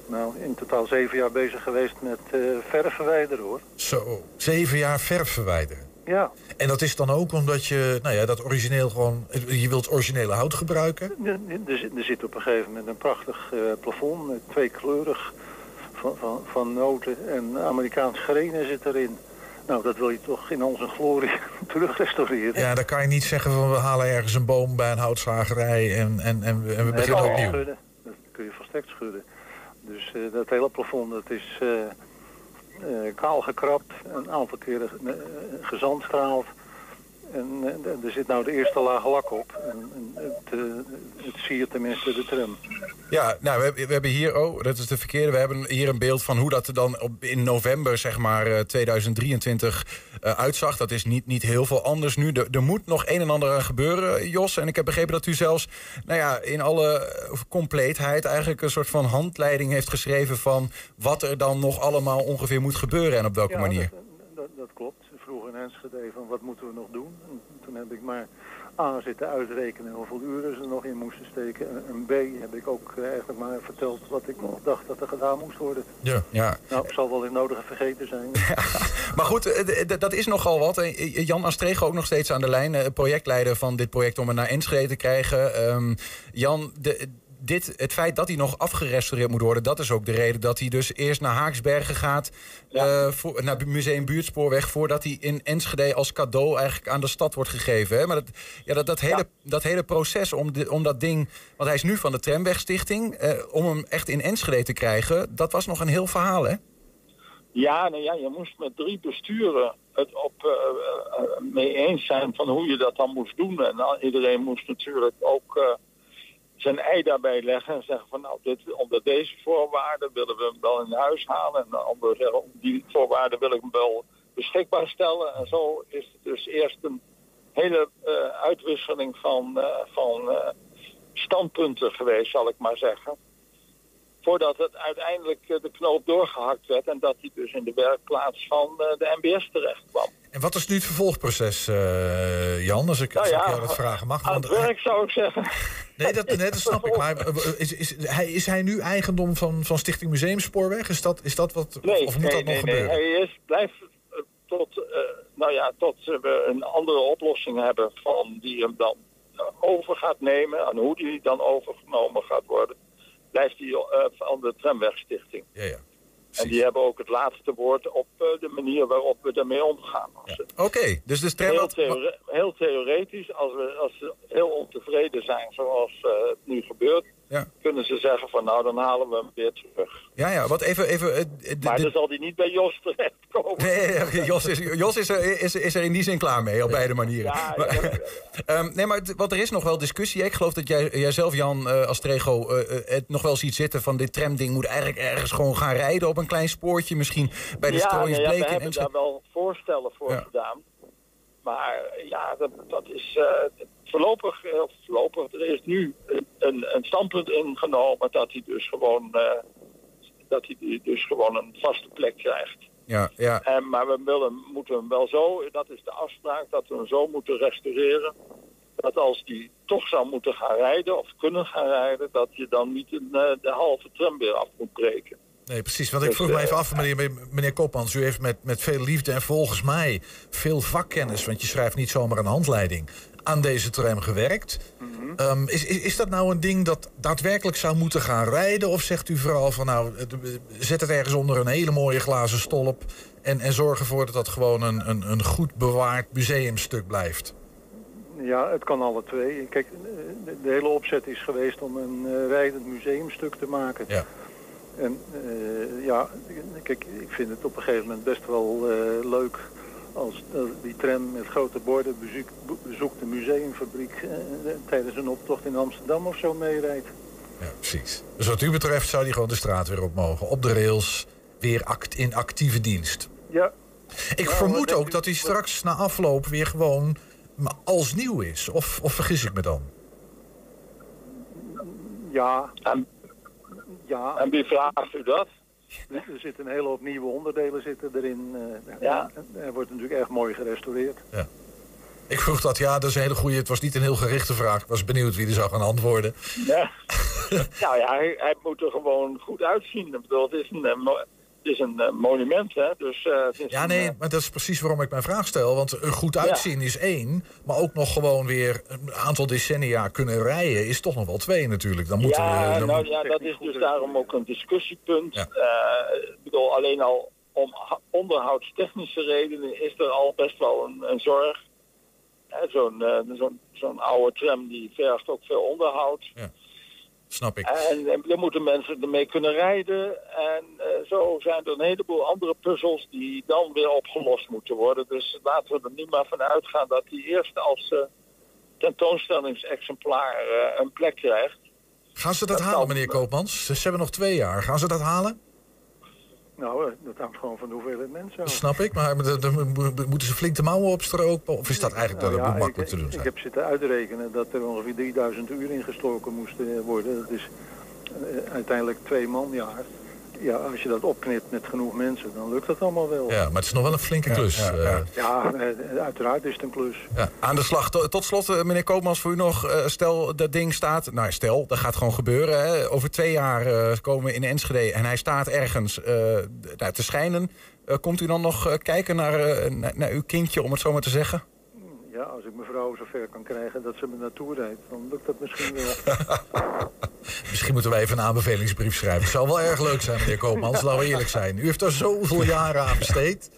nou, in totaal zeven jaar bezig geweest met eh verf verwijderen hoor. Zo, zeven jaar verf verwijderen. Ja, En dat is dan ook omdat je, nou ja, dat origineel gewoon, je wilt originele hout gebruiken. er, er zit- er zit op een gegeven moment een prachtig eh, plafond, eh, tweekleurig, van, van, van noten en Amerikaans grenen zit erin. Nou, dat wil je toch in al zijn glorie [laughs] terug restaureren. Ja, dan kan je niet zeggen van we halen ergens een boom bij een houtzagerij en, en, en, we- en we Nee, beginnen opnieuw. schudden. Dat kun je volstrekt schudden. Dus eh, dat hele plafond dat is eh, eh, kaal gekrapt, een aantal keren ge- gezandstraald. En eh, er zit nou de eerste laag lak op. En, en het, eh, het siert tenminste de tram. Ja, nou, we, hebben- we hebben hier, oh, dat is de verkeerde. We hebben hier een beeld van hoe dat er dan op, in november, zeg maar, eh, 2023 eh, uitzag. Dat is niet, niet heel veel anders nu. Er, er moet nog een en ander aan gebeuren, Jos. En ik heb begrepen dat u zelfs, nou ja, in alle compleetheid eigenlijk een soort van handleiding heeft geschreven van wat er dan nog allemaal ongeveer moet gebeuren en op welke Ja, manier. Dat, dat, dat klopt. Ze vroegen in Enschede van wat moeten we nog doen. En toen heb ik maar A zitten uitrekenen hoeveel uren ze er nog in moesten steken. En, en B heb ik ook eh, eigenlijk maar verteld wat ik nog dacht dat er gedaan moest worden. Ja. ja. Nou, ik zal wel het nodige vergeten zijn. [laughs] Maar goed, eh, dat is nogal wat. Eh, Jan Astrego ook nog steeds aan de lijn. projectleider van dit project om het naar Enschede te krijgen. Ehm, Jan, de, dit, het feit dat hij nog afgerestaureerd moet worden... dat is ook de reden dat hij dus eerst naar Haaksbergen gaat... eh, voor, naar het Museum Buurtspoorweg... voordat hij in Enschede als cadeau eigenlijk aan de stad wordt gegeven. Hè? Maar dat, ja, dat, dat, hele, dat hele proces om, de, om dat ding... want hij is nu van de Tramwegstichting... eh, om hem echt in Enschede te krijgen... dat was nog een heel verhaal, hè? Ja, nou ja, je moest met drie besturen het op eh, mee eens zijn van hoe je dat dan moest doen. En iedereen moest natuurlijk ook zijn ei daarbij leggen en zeggen van nou, dit, onder deze voorwaarden willen we hem wel in huis halen. En de anderen zeggen die voorwaarden wil ik hem wel beschikbaar stellen. En zo is het dus eerst een hele eh, uitwisseling van, eh, van eh, standpunten geweest, zal ik maar zeggen voordat het uiteindelijk de knoop doorgehakt werd en dat hij dus in de werkplaats van de MBS terecht kwam. En wat is nu het vervolgproces, eh, Jan, als ik, Nou als ik ja, jou dat vragen mag? Aan het werk zou ik zeggen. nee, dat, nee, dat snap ik. Maar eh, is, is, hij, is hij nu eigendom van, van Stichting Museumspoorweg? Is dat, is dat wat, Nee, of moet nee, dat nog nee, nee. gebeuren? Hij is, blijft eh, tot, eh, nou ja, tot we een andere oplossing hebben van die hem dan eh, over gaat nemen en hoe die dan overgenomen gaat worden, blijft hij eh, van de Tramwegstichting. Ja, ja. En die hebben ook het laatste woord op eh, de manier waarop we ermee omgaan. Als ze- Oké, dus de tram... Heel, theore- heel theoretisch, als, we, als ze heel ontevreden zijn zoals eh, het nu gebeurt, Ja. kunnen ze zeggen van nou dan halen we hem weer terug. Ja, ja, wat even... even eh, Maar dan zal die niet bij Jos terechtkomen. Nee, Jos, is, Jos is, er, is, is er in die zin klaar mee, op beide manieren. Maar, [laughs] Ehm, nee, maar het- want er is nog wel discussie. Ik geloof dat jij, jij zelf, Jan uh, Astrego, eh, eh, het nog wel ziet zitten van dit tramding moet eigenlijk ergens gewoon gaan rijden op een klein spoortje. Misschien bij de ja, nee, ja, we hebben daar wel voorstellen voor Ja. gedaan. Maar ja, dat, dat is eh, voorlopig, eh, voorlopig, er is nu een, een, standpunt ingenomen dat hij dus gewoon, eh, dat hij dus gewoon een vaste plek krijgt. Ja, ja. En, maar we willen, moeten hem wel zo, dat is de afspraak, dat we hem zo moeten restaureren. Dat als die toch zou moeten gaan rijden of kunnen gaan rijden, dat je dan niet een, eh, de halve tram weer af moet breken. Nee, precies. Want ik Dus, vroeg me eh, even af, meneer, meneer. U heeft met, met veel liefde en volgens mij veel vakkennis... want je schrijft niet zomaar een handleiding... aan deze tram gewerkt. Mhm. Ehm, is, is, is dat nou een ding dat daadwerkelijk zou moeten gaan rijden? Of zegt u vooral van nou, het- zet het ergens onder een hele mooie glazen stolp... en, en zorg ervoor dat dat gewoon een, een, een goed bewaard museumstuk blijft? Ja, het kan alle twee. Kijk, eh, de, de hele opzet is geweest om een eh, rijdend museumstuk te maken. Ja. En eh, ja, kijk, ik vind het op een gegeven moment best wel eh, leuk als eh, die tram met grote borden bezoek, bezoekt de museumfabriek tijdens een optocht in Amsterdam of zo meerijdt. Ja, precies. Dus wat u betreft zou die gewoon de straat weer op mogen. Op de rails, weer act, in actieve dienst. Ja. Ik Nou, vermoed ook u- dat hij straks na afloop weer gewoon als nieuw is. Of, of vergis ik me dan? Ja. En, ja. en wie vraagt u dat? Er er zitten een hele hoop nieuwe onderdelen zitten erin. eh, Ja. en Er wordt natuurlijk erg mooi gerestaureerd. Ik vroeg dat, ja, dat is een hele goede. Het was niet een heel gerichte vraag. Ik was benieuwd wie er zou gaan antwoorden. Ja. [laughs] nou ja, hij, hij moet er gewoon goed uitzien. Ik bedoel, het is een, eh, het is een eh, monument, hè. Dus, eh, Ja, een, nee, eh, maar dat is precies waarom ik mijn vraag stel. Want er goed uitzien is één, maar ook nog gewoon weer een aantal decennia kunnen rijden is toch nog wel twee natuurlijk. Dan moeten ja, we, dan nou, ja, dat is dus daarom ook een discussiepunt. Ik bedoel, alleen al om onderhoudstechnische redenen is er al best wel een, een zorg. Zo'n eh, zo'n zo'n oude tram die vergt ook veel onderhoud. Snap ik. En, en er moeten mensen ermee kunnen rijden. En eh, zo zijn er een heleboel andere puzzels die dan weer opgelost moeten worden. Dus laten we er nu maar van uitgaan dat die eerst als eh, tentoonstellingsexemplaar eh, een plek krijgt. Gaan ze dat halen, meneer Koopmans? Ze hebben nog twee jaar. Gaan ze dat halen? Nou, eh, dat hangt gewoon van de hoeveelheid mensen af. Snap ik, maar dan- moeten ze flink de mouwen opstropen? Of is dat eigenlijk Nou dat ja, het makkelijk ik, te doen ik, zijn? heb zitten uitrekenen dat er ongeveer 3000 uur ingestoken moesten worden. Dat is eh, uiteindelijk twee manjaar. Ja, als je dat opknipt met genoeg mensen, dan lukt dat allemaal wel. Ja, maar het is nog wel een flinke klus. eh. Ja, eh, uiteraard is het een klus. Ja, aan de slag. To- Tot slot, eh, meneer Koopmans, voor u nog. eh, stel, dat ding staat... Nou, stel, dat gaat gewoon gebeuren. Hè. Over twee jaar eh, komen we in Enschede en hij staat ergens eh, nou, te schijnen. Eh, komt u dan nog eh, kijken naar, eh, naar, naar uw kindje, om het zo maar te zeggen? Ja, als ik mijn vrouw zover kan krijgen dat ze me naartoe rijdt, dan lukt dat misschien wel. [laughs] Misschien moeten wij even een aanbevelingsbrief schrijven. Het zou wel erg leuk zijn, meneer Koopmans. [laughs] Laten we eerlijk zijn. U heeft daar zoveel jaren aan besteed.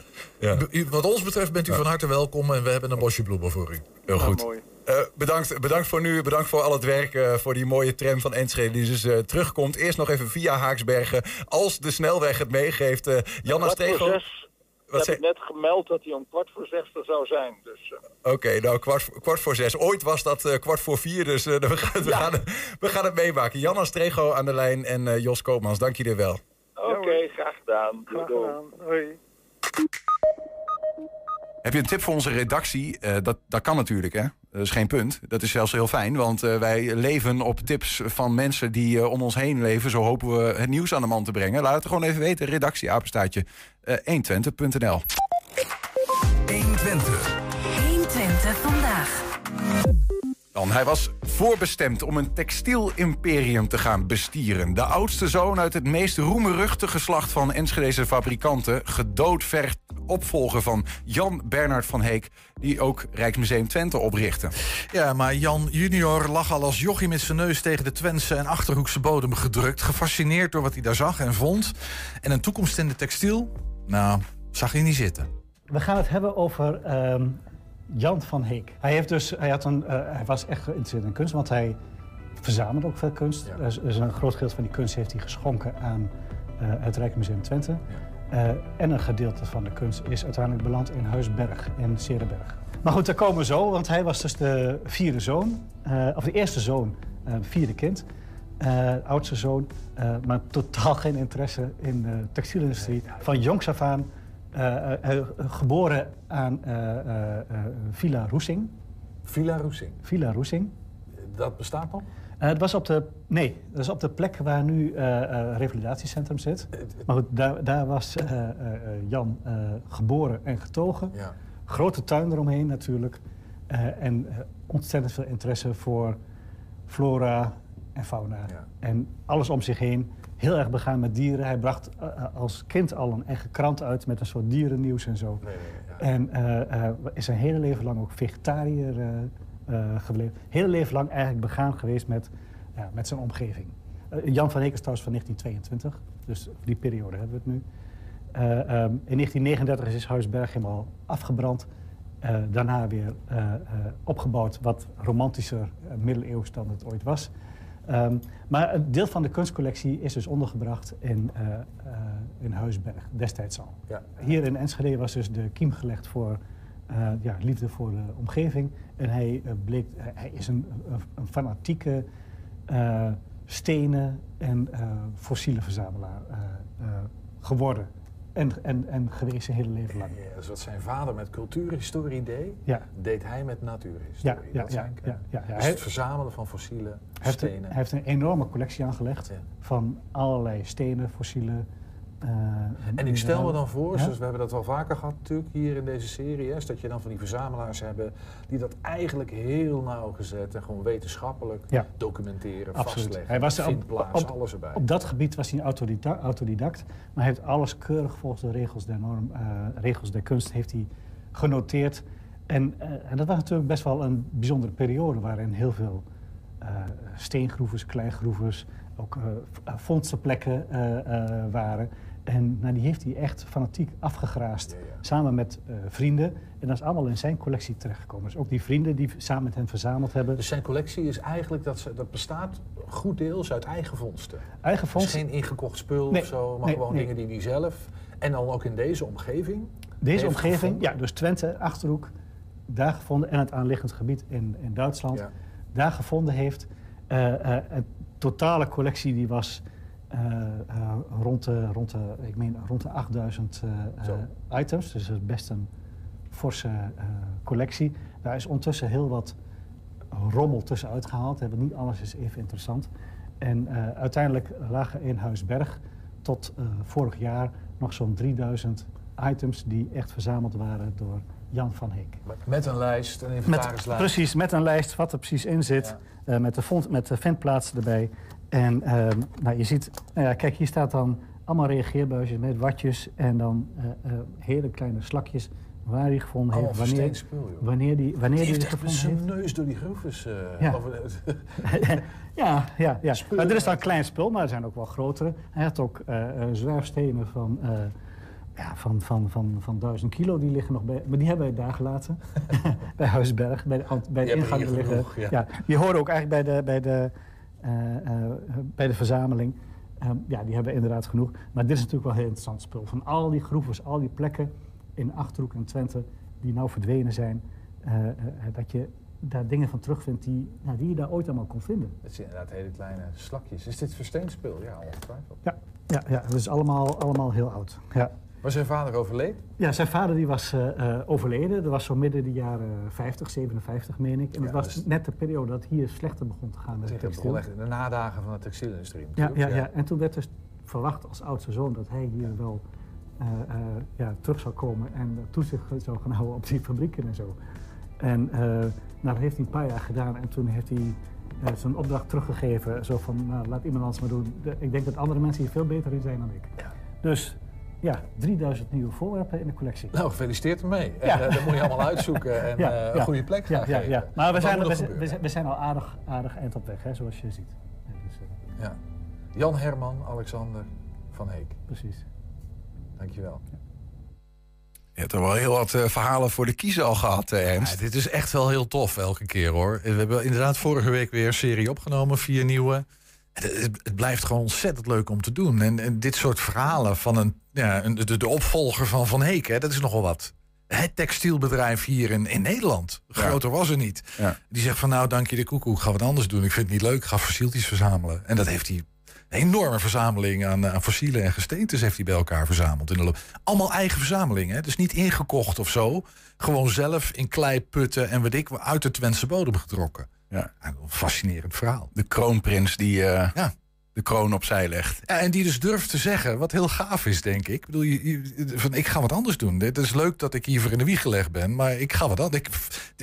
U- wat ons betreft bent u van harte welkom. En we hebben een bosje bloemen voor u. Heel goed. mooi. Eh, bedankt, bedankt voor nu, bedankt voor al het werk, eh, voor die mooie tram van Enschede die dus eh, terugkomt. Eerst nog even via Haaksbergen, als de snelweg het meegeeft. Eh Janna zes. Wat Ik zei- heb net gemeld dat hij om kwart voor zes er zou zijn. Dus, eh, Oké, nou kwart, voor- kwart voor zes. Ooit was dat eh, kwart voor vier, dus eh, [laughs] we, gaan, we, gaan, we gaan het meemaken. Janna Strego aan de lijn en eh, Jos Koopmans, dank jullie wel. Oké, graag gedaan. Graag gedaan. Hoi. Heb je een tip voor onze redactie? Eh, dat, dat kan natuurlijk, hè? Dat is geen punt. Dat is zelfs heel fijn, want eh, wij leven op tips van mensen die eh, om ons heen leven. Zo hopen we het nieuws aan de man te brengen. Laat het gewoon even weten. Redactie, apenstaartje, eh 120.nl. 120. 120 vandaag. Dan, hij was voorbestemd om een textielimperium te gaan bestieren. De oudste zoon uit het meest roemruchte geslacht van Enschedese fabrikanten. Gedoodverfd opvolger van Jan Bernard van Heek... die ook Rijksmuseum Twente oprichtte. Ja, maar Jan junior lag al als jochie met zijn neus tegen de Twentse en Achterhoekse bodem gedrukt. Gefascineerd door wat hij daar zag en vond. En een toekomst in de textiel? Nou, zag hij niet zitten. We gaan het hebben over ehm, Jan van Heek. Hij, heeft dus, hij, had een, eh, hij was echt geïnteresseerd in kunst, want hij verzamelde ook veel kunst. Dus, dus een groot gedeelte van die kunst heeft hij geschonken aan eh, het Rijksmuseum Twente. Eh, en een gedeelte van de kunst is uiteindelijk beland in Huisberg in Serenberg. Maar goed, daar komen we zo, want hij was dus de vierde zoon, of de eerste zoon, vierde kind. oudste zoon, maar totaal geen interesse in de textielindustrie. Van jongs af aan geboren aan eh, eh, eh, Villa Roesing. Villa Roesing. Villa Roesing. Dat bestaat nog? Eh, het was op de, nee, dat is op de plek waar nu eh revalidatiecentrum zit. Maar goed, daar, daar was Jan geboren en getogen. Ja. Grote tuin eromheen natuurlijk. En ontzettend veel interesse voor flora en fauna. En alles om zich heen. Heel erg begaan met dieren. Hij bracht eh, eh, als kind al een eigen krant uit met een soort dierennieuws en zo. En eh, is zijn hele leven lang ook vegetariër gebleven. Hele leven lang eigenlijk begaan geweest met, ja, met zijn omgeving. Jan van Heek is trouwens van 1922, dus die periode hebben we het nu. Eh, ehm, in 1939 is Huisberg helemaal afgebrand. Daarna weer opgebouwd, wat romantischer middeleeuws dan het ooit was. Um, maar een deel van de kunstcollectie is dus ondergebracht in, uh, uh, in Huisberg, destijds al. Ja. Hier in Enschede was dus de kiem gelegd voor uh, ja, liefde voor de omgeving. En hij, bleek, hij is een, een fanatieke stenen en fossiele verzamelaar geworden. En, en, en geweest zijn hele leven lang. Ja, dus wat zijn vader met cultuurhistorie deed, ja. deed hij met natuurhistorie. Ja, ja, dat ja, zijn ja, ja, ja. Dus het verzamelen van fossiele stenen. hij heeft een enorme collectie aangelegd van allerlei stenen, fossielen, eh, En ik stel me dan voor, zoals we hebben dat wel vaker gehad natuurlijk hier in deze serie, is dat je dan van die verzamelaars hebben die dat eigenlijk heel nauwgezet en gewoon wetenschappelijk Ja. documenteren, Absoluut. vastleggen, Hij was op, vindplaats, op, alles erbij. op dat gebied was hij een autodida- autodidact, maar hij heeft alles keurig volgens de regels der norm, eh, regels der kunst heeft hij genoteerd. En, eh, en dat was natuurlijk best wel een bijzondere periode waarin heel veel steengroeves, kleigroeves, ook vondstenplekken waren. En nou, die heeft hij echt fanatiek afgegraast, samen met eh, vrienden. En dat is allemaal in zijn collectie terechtgekomen. Dus ook die vrienden die samen met hem verzameld hebben. Dus zijn collectie is eigenlijk, dat, ze, dat bestaat goed deels uit eigen vondsten. Eigen Dus vondsten. geen ingekocht spul Nee, of zo, maar nee, gewoon nee. dingen die hij zelf, en dan ook in deze omgeving. Deze omgeving, gevonden. ja, dus Twente, Achterhoek, daar gevonden en het aanliggend gebied in, in Duitsland, daar gevonden heeft. Eh, eh, een totale collectie die was eh, eh, rond, de, rond, de, ik meen, rond de 8000 eh, eh, items, dus dat is best een forse eh, collectie. Daar is ondertussen heel wat rommel tussenuit gehaald. Hebben niet alles is even interessant. En eh, uiteindelijk lagen in Huisberg tot eh, vorig jaar nog zo'n 3000 items die echt verzameld waren door Jan van Heek. Met een lijst, een Met, inventarislijst. precies, met een lijst wat er precies in zit. eh, met, de vond, met de ventplaatsen erbij. En ehm, nou, je ziet, nou ja, kijk, hier staat dan allemaal reageerbuisjes met watjes. En dan eh, eh, hele kleine slakjes waar hij gevonden heeft. Wanneer, spul, joh. wanneer die, wanneer die heeft gevonden zijn heeft. neus door die groeves. eh, [laughs] Ja. Ja, ja, ja. Maar dit is dan klein spul, maar er zijn ook wel grotere. Hij had ook zwerfstenen van, ja, van, van, van, van 1000 kilo, die liggen nog bij. Maar die hebben wij daar gelaten. [laughs] bij Huisberg, bij de, bij de ingang liggen. genoeg, ja. die horen ook eigenlijk bij de, bij de, bij de verzameling. Ehm, ja, die hebben we inderdaad genoeg. Maar dit is natuurlijk wel heel interessant spul. Van al die groeves, al die plekken in Achterhoek en Twente die nou verdwenen zijn. eh, eh, dat je daar dingen van terugvindt die, nou, die je daar ooit allemaal kon vinden. Het zijn inderdaad hele kleine slakjes. Is dit versteend spul? Ja, ongetwijfeld. Ja, ja, ja het is allemaal, allemaal heel oud. Ja. Was zijn vader overleden? Ja, zijn vader die was eh, eh, overleden. Dat was zo midden de jaren 50, 57 meen ik. En Ja, dat was dus- net de periode dat hier slechter begon te gaan met het textiel. begon echt in de nadagen van de textielindustrie. Ja, ja, ja, en toen werd dus verwacht als oudste zoon dat hij hier wel eh, ja, terug zou komen en toezicht zou gaan houden op die fabrieken en zo. En nou, dat heeft hij een paar jaar gedaan en toen heeft hij zijn opdracht teruggegeven. Zo van, nou, laat iemand anders maar doen. Ik denk dat andere mensen hier veel beter in zijn dan ik. Dus ja, 3000 nieuwe voorwerpen in de collectie. Nou, gefeliciteerd ermee. En, Ja. eh, dat moet je allemaal uitzoeken [laughs] en Ja, eh, een ja. goede plek ja, gaan ja, geven. Maar we zijn, we, zijn- we al aardig, aardig eind op weg, hè, zoals je ziet. Ja, dus, eh, Ja. Jan Herman, Alexander van Heek. Precies. Dankjewel. Je hebt er wel heel wat eh, verhalen voor de kiezer al gehad, eh, Ernst. Ja, dit is echt wel heel tof elke keer hoor. We hebben inderdaad vorige week weer een serie opgenomen, vier nieuwe. Het, blijft gewoon ontzettend leuk om te doen. En, en dit soort verhalen van een, ja, een, de, de opvolger van Van Heek, hè, dat is nogal wat. Het textielbedrijf hier in, in Nederland. Groter was er niet. Die zegt van nou, dank je de koekoek, ik ga wat anders doen. Ik vind het niet leuk, ik ga fossieltjes verzamelen. En dat heeft hij een enorme verzameling aan, aan fossielen en gesteentes heeft hij bij elkaar verzameld. In de loop. Allemaal eigen verzamelingen, hè? dus niet ingekocht of zo. Gewoon zelf in kleiputten en weet ik wat, uit de Twentse bodem getrokken. Ja. Een fascinerend verhaal. De kroonprins die eh, Ja. de kroon opzij legt. Ja, en die dus durft te zeggen, wat heel gaaf is, denk ik. Ik bedoel, je, je- van, ik ga wat anders doen. Het is leuk dat ik hiervoor in de wieg gelegd ben, maar ik ga wat anders. Ik,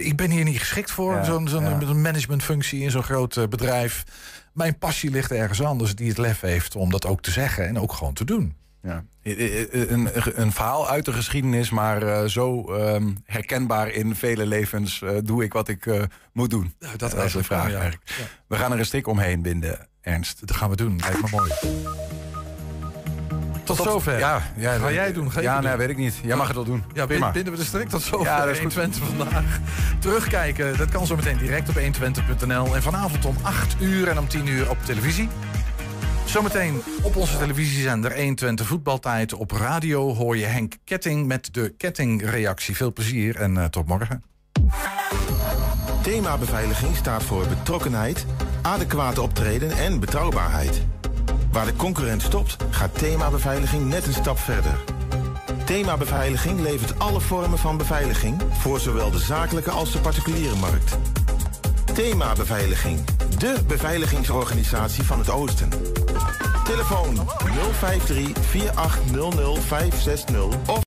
ik ben hier niet geschikt voor, zo'n managementfunctie in zo'n groot eh, bedrijf. Mijn passie ligt ergens anders, die het lef heeft om dat ook te zeggen en ook gewoon te doen. Ja. Een, een, verhaal uit de geschiedenis, maar eh, zo ehm, herkenbaar in vele levens eh, doe ik wat ik eh, moet doen. dat is de vraag ja. eigenlijk. We gaan er een strik omheen binden, Ernst. Dat gaan we doen, lijkt me mooi. Tot, zover. Ja, ja, Ga jij doen? Ga ja, nee, doen? weet ik niet. Jij mag het wel doen. Ja, we de strik tot zover. Ja, dat is goed. 120 vandaag. Terugkijken, dat kan zo meteen direct op 120.nl. En vanavond om 8 uur en om 10 uur op televisie. Zometeen op onze televisiezender 120 voetbaltijd. Op radio hoor je Henk Ketting met de kettingreactie. Veel plezier en eh, tot morgen. Thema beveiliging staat voor betrokkenheid, adequate optreden en betrouwbaarheid. Waar de concurrent stopt, gaat thema beveiliging net een stap verder. Thema beveiliging levert alle vormen van beveiliging voor zowel de zakelijke als de particuliere markt. Thema beveiliging, de beveiligingsorganisatie van het Oosten. Telefoon 053 4800 560 of